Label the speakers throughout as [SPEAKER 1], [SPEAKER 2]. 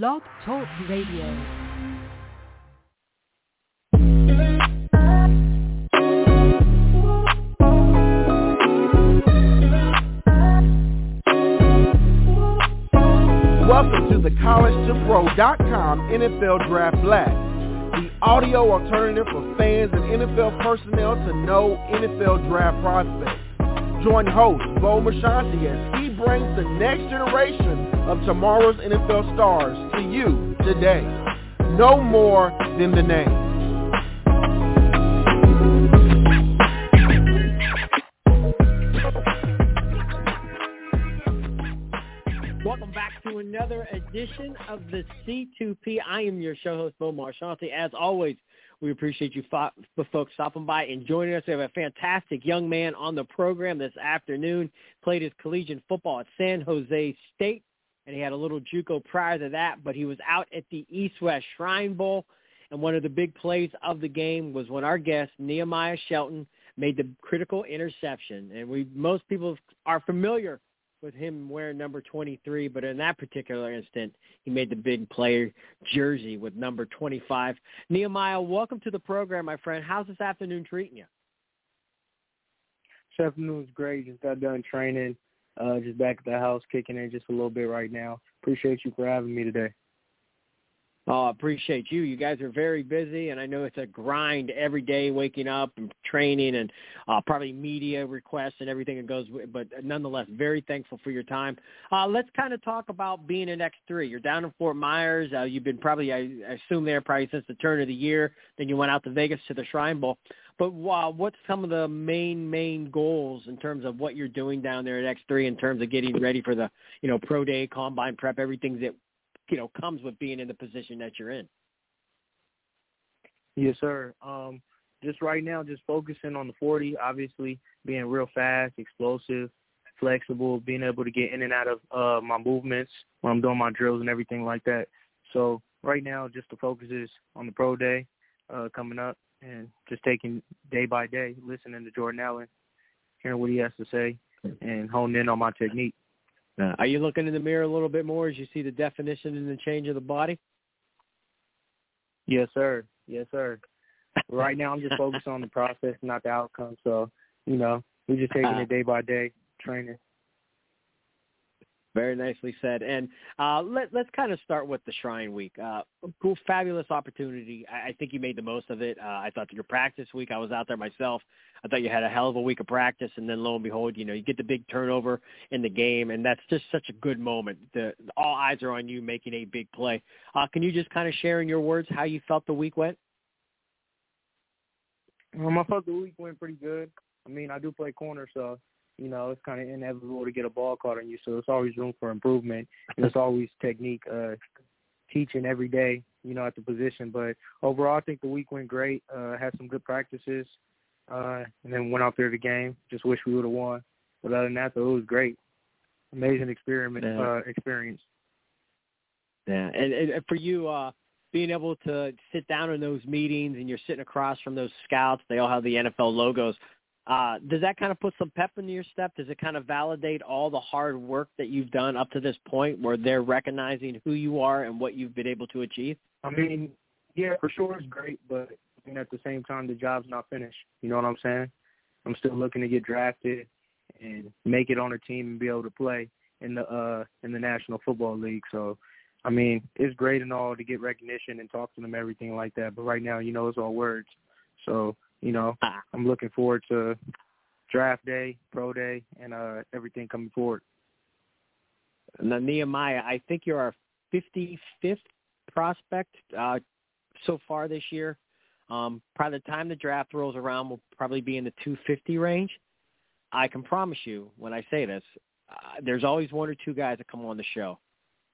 [SPEAKER 1] Blog Talk Radio.
[SPEAKER 2] Welcome to the College2Pro.com NFL Draft Blast, the audio alternative for fans and NFL personnel to know NFL draft prospects. Join host Bo Marchionte as he brings the next generation of tomorrow's NFL stars to you today. Know more than the name.
[SPEAKER 3] Welcome back to another edition of the C2P. I am your show host, Bo Marchionte. As always, we appreciate you fo- folks stopping by and joining us. We have a fantastic young man on the program this afternoon. Played his collegiate football at San Jose State, and he had a little JUCO prior to that, but he was out at the East-West Shrine Bowl. And one of the big plays of the game was when our guest, Nehemiah Shelton, made the critical interception. And we most people are familiar with him wearing number 23, but in that particular instant, he made the big player jersey with number 25. Nehemiah, welcome to the program, my friend. How's this afternoon treating you?
[SPEAKER 4] This afternoon's great. Just got done training. Uh, just back at the house, kicking in just a little bit right now. Appreciate you for having me today.
[SPEAKER 3] Oh, appreciate you. You guys are very busy, and I know it's a grind every day, waking up and training, and uh, probably media requests and everything that goes. With, but nonetheless, very thankful for your time. Uh, let's kind of talk about being an X three. You're down in Fort Myers. Uh, you've been probably, I assume, there probably since the turn of the year. Then you went out to Vegas to the Shrine Bowl. But uh, what's some of the main main goals in terms of what you're doing down there at X three in terms of getting ready for the you know pro day, combine prep, everything that you know comes with being in the position that you're in.
[SPEAKER 4] Yes, sir. Um, just right now, just focusing on the 40. Obviously, being real fast, explosive, flexible, being able to get in and out of uh, my movements when I'm doing my drills and everything like that. So right now, just the focus is on the pro day uh, coming up, and just taking day by day, listening to Jordan Allen, hearing what he has to say, and honing in on my technique.
[SPEAKER 3] Are you looking in the mirror a little bit more as you see the definition and the change of the body?
[SPEAKER 4] Yes, sir. Yes, sir. right now, I'm just focused on the process, not the outcome. So, you know, we're just taking it day by day, training.
[SPEAKER 3] Very nicely said. And uh, let, let's kind of start with the Shrine Week. Uh, cool, fabulous opportunity. I, I think you made the most of it. Uh, I thought your practice week, I was out there myself. I thought you had a hell of a week of practice, and then lo and behold, you know, you get the big turnover in the game, and that's just such a good moment. The, all eyes are on you making a big play. Uh, can you just kind of share in your words how you felt the week went?
[SPEAKER 4] Um, I felt the week went pretty good. I mean, I do play corner, so you know, it's kind of inevitable to get a ball caught on you. So it's always room for improvement. And it's always technique, uh, teaching every day, you know, at the position. But overall, I think the week went great. Uh, had some good practices, uh, and then went out there to the game. Just wish we would have won. But other than that, though, it was great. Amazing experiment
[SPEAKER 3] Yeah.
[SPEAKER 4] uh, experience.
[SPEAKER 3] Yeah, and, and for you, uh, being able to sit down in those meetings and you're sitting across from those scouts, they all have the NFL logos. Uh, does that kind of put some pep into your step? Does it kind of validate all the hard work that you've done up to this point where they're recognizing who you are and what you've been able to achieve?
[SPEAKER 4] I mean, yeah, for sure it's great, but I mean, at the same time, the job's not finished. You know what I'm saying? I'm still looking to get drafted and make it on a team and be able to play in the uh in the National Football League. So, I mean, it's great and all to get recognition and talk to them, everything like that. But right now, you know, it's all words. So, you know, I'm looking forward to draft day, pro day, and uh everything coming forward.
[SPEAKER 3] Now, Nehemiah, I think you're our 55th prospect uh, so far this year. Um, by the time the draft rolls around, we'll probably be in the 250 range. I can promise you, when I say this, uh, there's always one or two guys that come on the show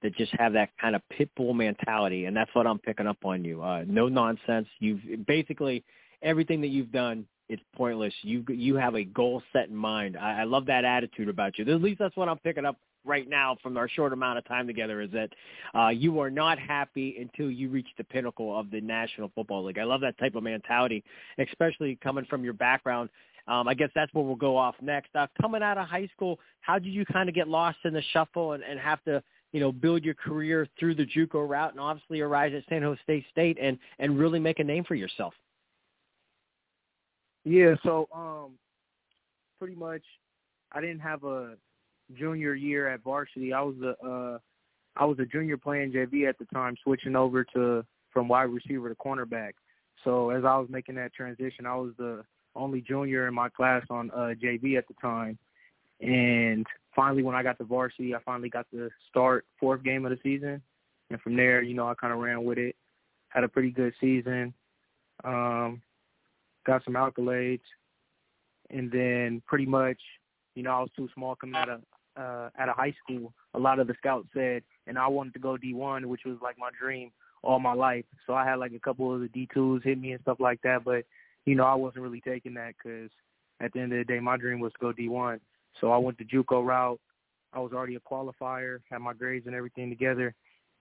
[SPEAKER 3] that just have that kind of pit bull mentality, and that's what I'm picking up on you. Uh, no nonsense. You've basically everything that you've done it's pointless. You you have a goal set in mind. I, I love that attitude about you. At least that's what I'm picking up right now from our short amount of time together. Is that uh, you are not happy until you reach the pinnacle of the National Football League. I love that type of mentality, especially coming from your background. Um, I guess that's where we'll go off next. Uh, coming out of high school, how did you kind of get lost in the shuffle and, and have to you know, build your career through the JUCO route and obviously arise at San Jose State and and really make a name for yourself?
[SPEAKER 4] Yeah, so um pretty much I didn't have a junior year at varsity. I was a uh I was a junior playing JV at the time, switching over to from wide receiver to cornerback. So as I was making that transition, I was the only junior in my class on uh JV at the time. And finally when I got to varsity, I finally got to start fourth game of the season. And from there, you know, I kind of ran with it. Had a pretty good season. Um got some accolades. And then pretty much, you know, I was too small coming out of uh out of high school. A lot of the scouts said and I wanted to go D one, which was like my dream all my life. So I had like a couple of the D twos hit me and stuff like that, but you know I wasn't really taking that because at the end of the day my dream was to go D one. So I went the JUCO route. I was already a qualifier, had my grades and everything together,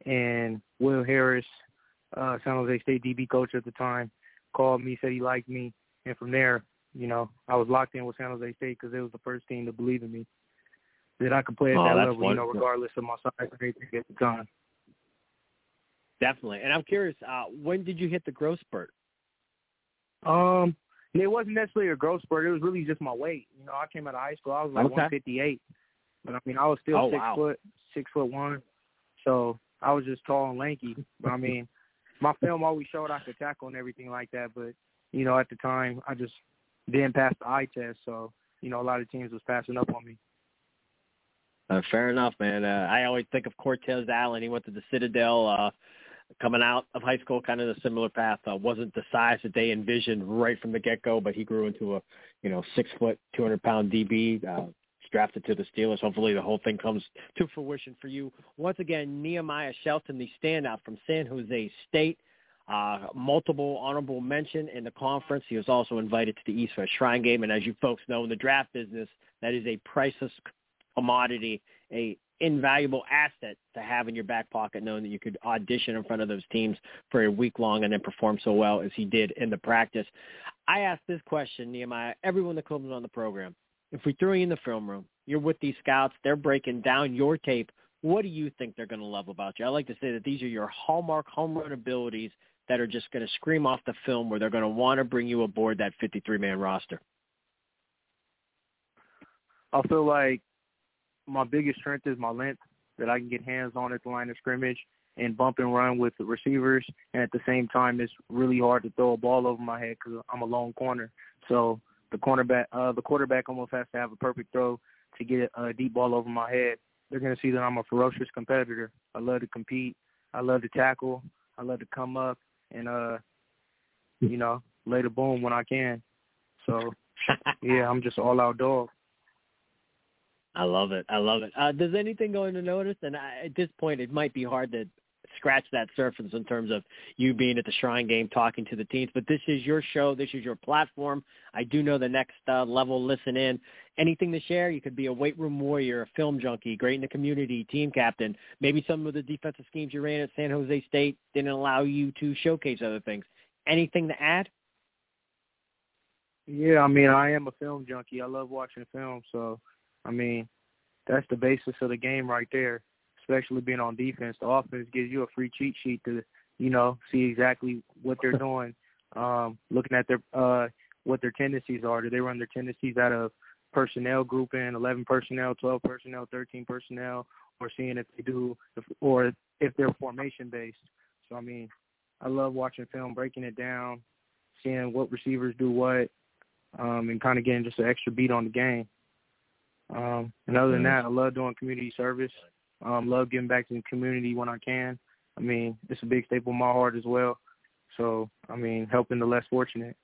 [SPEAKER 4] and Will Harris, uh, San Jose State DB coach at the time, called me, said he liked me, and from there, you know, I was locked in with San Jose State because it was the first team to believe in me that I could play at
[SPEAKER 3] oh,
[SPEAKER 4] that
[SPEAKER 3] level,
[SPEAKER 4] wonderful. you know, regardless of my size and anything at the time.
[SPEAKER 3] Definitely. And I'm curious, uh, when did you hit the growth spurt?
[SPEAKER 4] Um, it wasn't necessarily a growth spurt. It was really just my weight. You know, I came out of high school. I was like
[SPEAKER 3] okay.
[SPEAKER 4] 158, but I mean, I was still
[SPEAKER 3] oh,
[SPEAKER 4] six
[SPEAKER 3] wow.
[SPEAKER 4] foot, six foot one. So I was just tall and lanky. But I mean, my film always showed I could tackle and everything like that. But you know, at the time, I just didn't pass the eye test. So you know, a lot of teams was passing up on me.
[SPEAKER 3] Uh, fair enough, man. Uh, I always think of Cortez Allen. He went to the Citadel. Uh, coming out of high school, kind of a similar path. Uh, wasn't the size that they envisioned right from the get go, but he grew into a, you know, six foot, two hundred pound DB. Uh, drafted to the Steelers. Hopefully, the whole thing comes to fruition for you. Once again, Nehemiah Shelton, the standout from San Jose State. Uh, multiple honorable mention in the conference. He was also invited to the East West Shrine Game, and as you folks know, in the draft business, that is a priceless commodity, a invaluable asset to have in your back pocket, knowing that you could audition in front of those teams for a week long and then perform so well as he did in the practice. I asked this question, Nehemiah, everyone that comes on the program. If we threw you in the film room, you're with these scouts, they're breaking down your tape. What do you think they're going to love about you? I like to say that these are your hallmark home run abilities that are just going to scream off the film where they're going to want to bring you aboard that 53-man roster.
[SPEAKER 4] I feel like my biggest strength is my length, that I can get hands on at the line of scrimmage and bump and run with the receivers. And at the same time, it's really hard to throw a ball over my head because I'm a lone corner. So the cornerback, uh, the quarterback almost has to have a perfect throw to get a deep ball over my head. They're going to see that I'm a ferocious competitor. I love to compete. I love to tackle. I love to come up and, uh, you know, lay the boom when I can. So, yeah, I'm just all out dog.
[SPEAKER 3] I love it. I love it. Uh, does anything go into notice? And I, at this point, it might be hard to scratch that surface in terms of you being at the Shrine Game talking to the teams. But this is your show. This is your platform. I do know the next uh, level. Listen in. Anything to share? You could be a weight room warrior, a film junkie, great in the community, team captain. Maybe some of the defensive schemes you ran at San Jose State didn't allow you to showcase other things. Anything to add?
[SPEAKER 4] Yeah, I mean, I am a film junkie. I love watching film, so I mean, that's the basis of the game right there. Especially being on defense, the offense gives you a free cheat sheet to, you know, see exactly what they're doing. Um, looking at their uh, what their tendencies are. Do they run their tendencies out of personnel grouping, 11 personnel, 12 personnel, 13 personnel, or seeing if they do, if, or if they're formation based. So I mean, I love watching film, breaking it down, seeing what receivers do what, um, and kind of getting just an extra beat on the game. Um, and other than that, I love doing community service. Um, love giving back to the community when I can. I mean, it's a big staple in my heart as well. So, I mean, helping the less fortunate.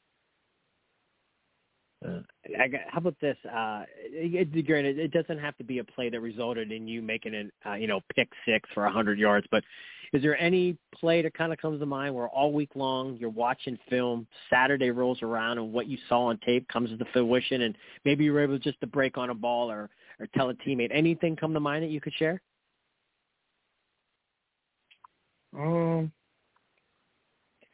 [SPEAKER 3] Uh, I got, how about this? Uh, it, granted, it doesn't have to be a play that resulted in you making an, uh, you know, pick six for a hundred yards. But is there any play that kind of comes to mind where all week long you're watching film, Saturday rolls around, and what you saw on tape comes to fruition, and maybe you were able just to break on a ball or or tell a teammate anything come to mind that you could share?
[SPEAKER 4] Um,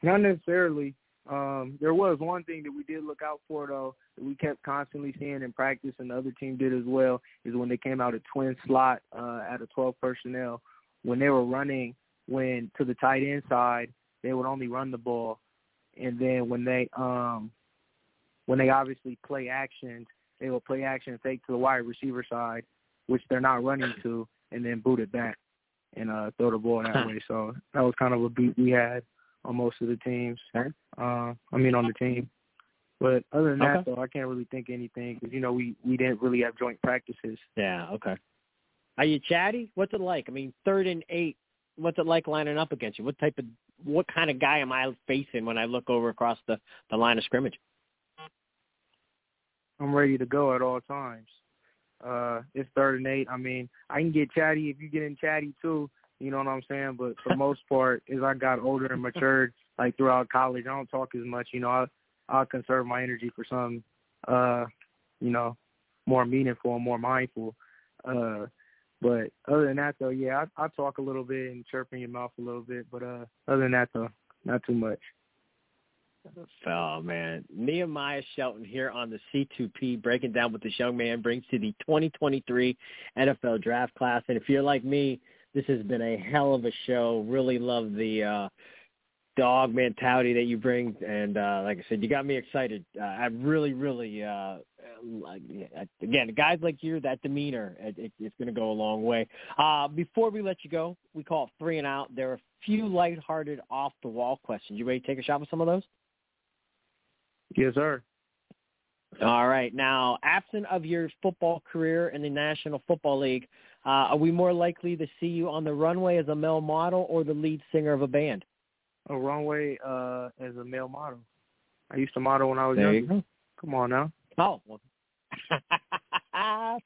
[SPEAKER 4] not necessarily. Um, there was one thing that we did look out for though that we kept constantly seeing in practice, and the other team did as well, is when they came out a twin slot uh, at a 12 personnel when they were running when to the tight end side, they would only run the ball, and then when they um when they obviously play actions, they will play action fake to the wide receiver side, which they're not running to, and then boot it back and uh throw the ball that way. So that was kind of a beat we had on most of the teams. Uh, I mean on the team. But other than that, though, I can't really think of anything because you know we we didn't really have joint practices.
[SPEAKER 3] Yeah, okay. Are you chatty? What's it like? I mean, third and eight. What's it like lining up against you? What type of what kind of guy am I facing when I look over across the the line of scrimmage?
[SPEAKER 4] I'm ready to go at all times. Uh, it's third and eight. I mean, I can get chatty if you get in chatty too. You know what I'm saying? But for most part, as I got older and matured, like throughout college, I don't talk as much. You know, I I'll conserve my energy for some, uh, you know, more meaningful and more mindful. Uh, but other than that, though, yeah, I, I talk a little bit and chirp in your mouth a little bit. But uh, other than that, though, not too much.
[SPEAKER 3] Oh man, Nehemiah Shelton here on the C2P, breaking down what this young man brings to the 2023 NFL Draft Class. And if you're like me, this has been a hell of a show. Really love the uh, dog mentality that you bring, and uh, like I said, you got me excited. Uh, I really, really, uh, like, again, guys like you, that demeanor, it, it, it's going to go a long way. Uh, before we let you go, we call it three and out. There are a few lighthearted, off-the-wall questions. You ready to take a shot with some of those?
[SPEAKER 4] Yes, sir.
[SPEAKER 3] All right. Now, absent of your football career in the National Football League, uh, are we more likely to see you on the runway as a male model or the lead singer of a band?
[SPEAKER 4] A runway uh, as a male model. I used to model when I was
[SPEAKER 3] There
[SPEAKER 4] younger.
[SPEAKER 3] you.
[SPEAKER 4] Come on now.
[SPEAKER 3] Oh, well.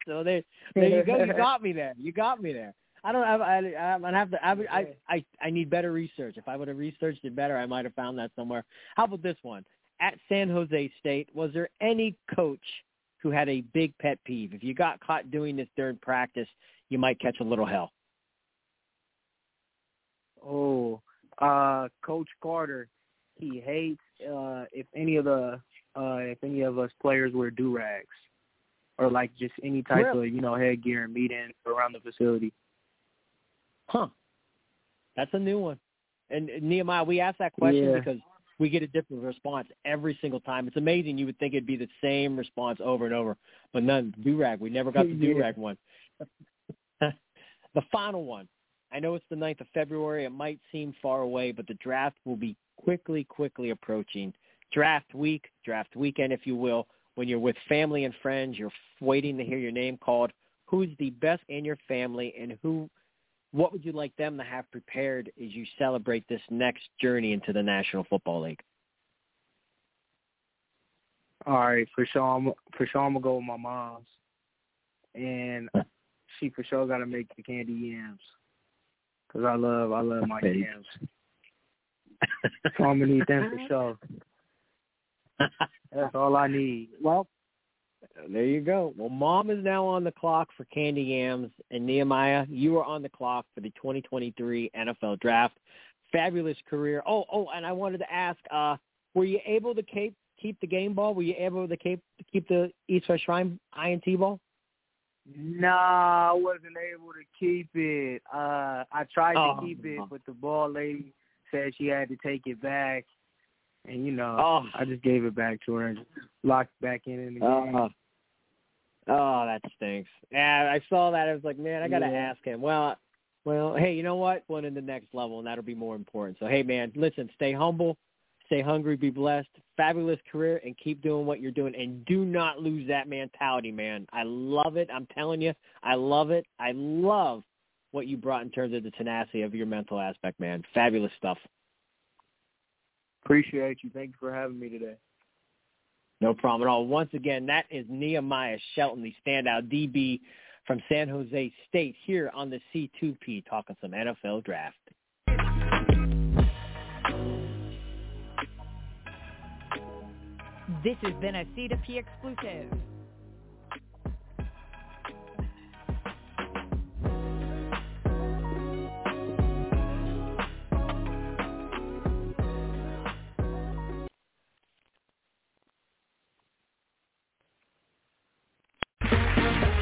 [SPEAKER 3] so there, there you go. You got me there. You got me there. I don't have. I, I'm gonna have to. I, I, I, I need better research. If I would have researched it better, I might have found that somewhere. How about this one? At San Jose State, was there any coach who had a big pet peeve? If you got caught doing this during practice, you might catch a little hell.
[SPEAKER 4] Oh, uh, Coach Carter. He hates uh, if any of the uh, if any of us players wear do rags or like just any type
[SPEAKER 3] Really?
[SPEAKER 4] of you know headgear and meeting around the facility.
[SPEAKER 3] Huh. That's a new one. And and Nehemiah, we asked that question
[SPEAKER 4] Yeah.
[SPEAKER 3] because we get a different response every single time. It's amazing. You would think it'd be the same response over and over, but none. Do-rag. We never got the
[SPEAKER 4] Yeah.
[SPEAKER 3] do-rag one. the final one. I know it's the 9th of February. It might seem far away, but the draft will be quickly, quickly approaching. Draft week, draft weekend, if you will, when you're with family and friends, you're waiting to hear your name called. Who's the best in your family, and who what would you like them to have prepared as you celebrate this next journey into the National Football League?
[SPEAKER 4] All right, for sure. I'm, for sure, I'm gonna go with my mom's, and she for sure got to make the candy yams, cause I love I love my yams. So I'm gonna need them for sure. That's all I need.
[SPEAKER 3] Well, there you go. Well, mom is now on the clock for Candy Yams, and Nehemiah, you are on the clock for the 2023 NFL Draft. Fabulous career. Oh, oh, and I wanted to ask, uh, were you able to keep keep the game ball? Were you able to keep keep the East West Shrine INT ball?
[SPEAKER 4] Nah, I wasn't able to keep it. Uh I tried
[SPEAKER 3] Oh,
[SPEAKER 4] to keep it, but the ball lady said she had to take it back, and you know,
[SPEAKER 3] Oh,
[SPEAKER 4] I just gave it back to her and locked back in game.
[SPEAKER 3] Oh, oh, that stinks. Yeah, I saw that. I was like, man, I got to
[SPEAKER 4] Yeah.
[SPEAKER 3] ask him. Well, well, hey, you know what? One in the next level, and that'll be more important. So, hey, man, listen, stay humble, stay hungry, be blessed. Fabulous career, and keep doing what you're doing. And do not lose that mentality, man. I love it. I'm telling you, I love it. I love what you brought in terms of the tenacity of your mental aspect, man. Fabulous stuff.
[SPEAKER 4] Appreciate you. Thank you for having me today.
[SPEAKER 3] No problem at all. Once again, that is Nehemiah Shelton, the standout DB from San Jose State here on the C2P talking some NFL draft.
[SPEAKER 1] This has been a C2P exclusive.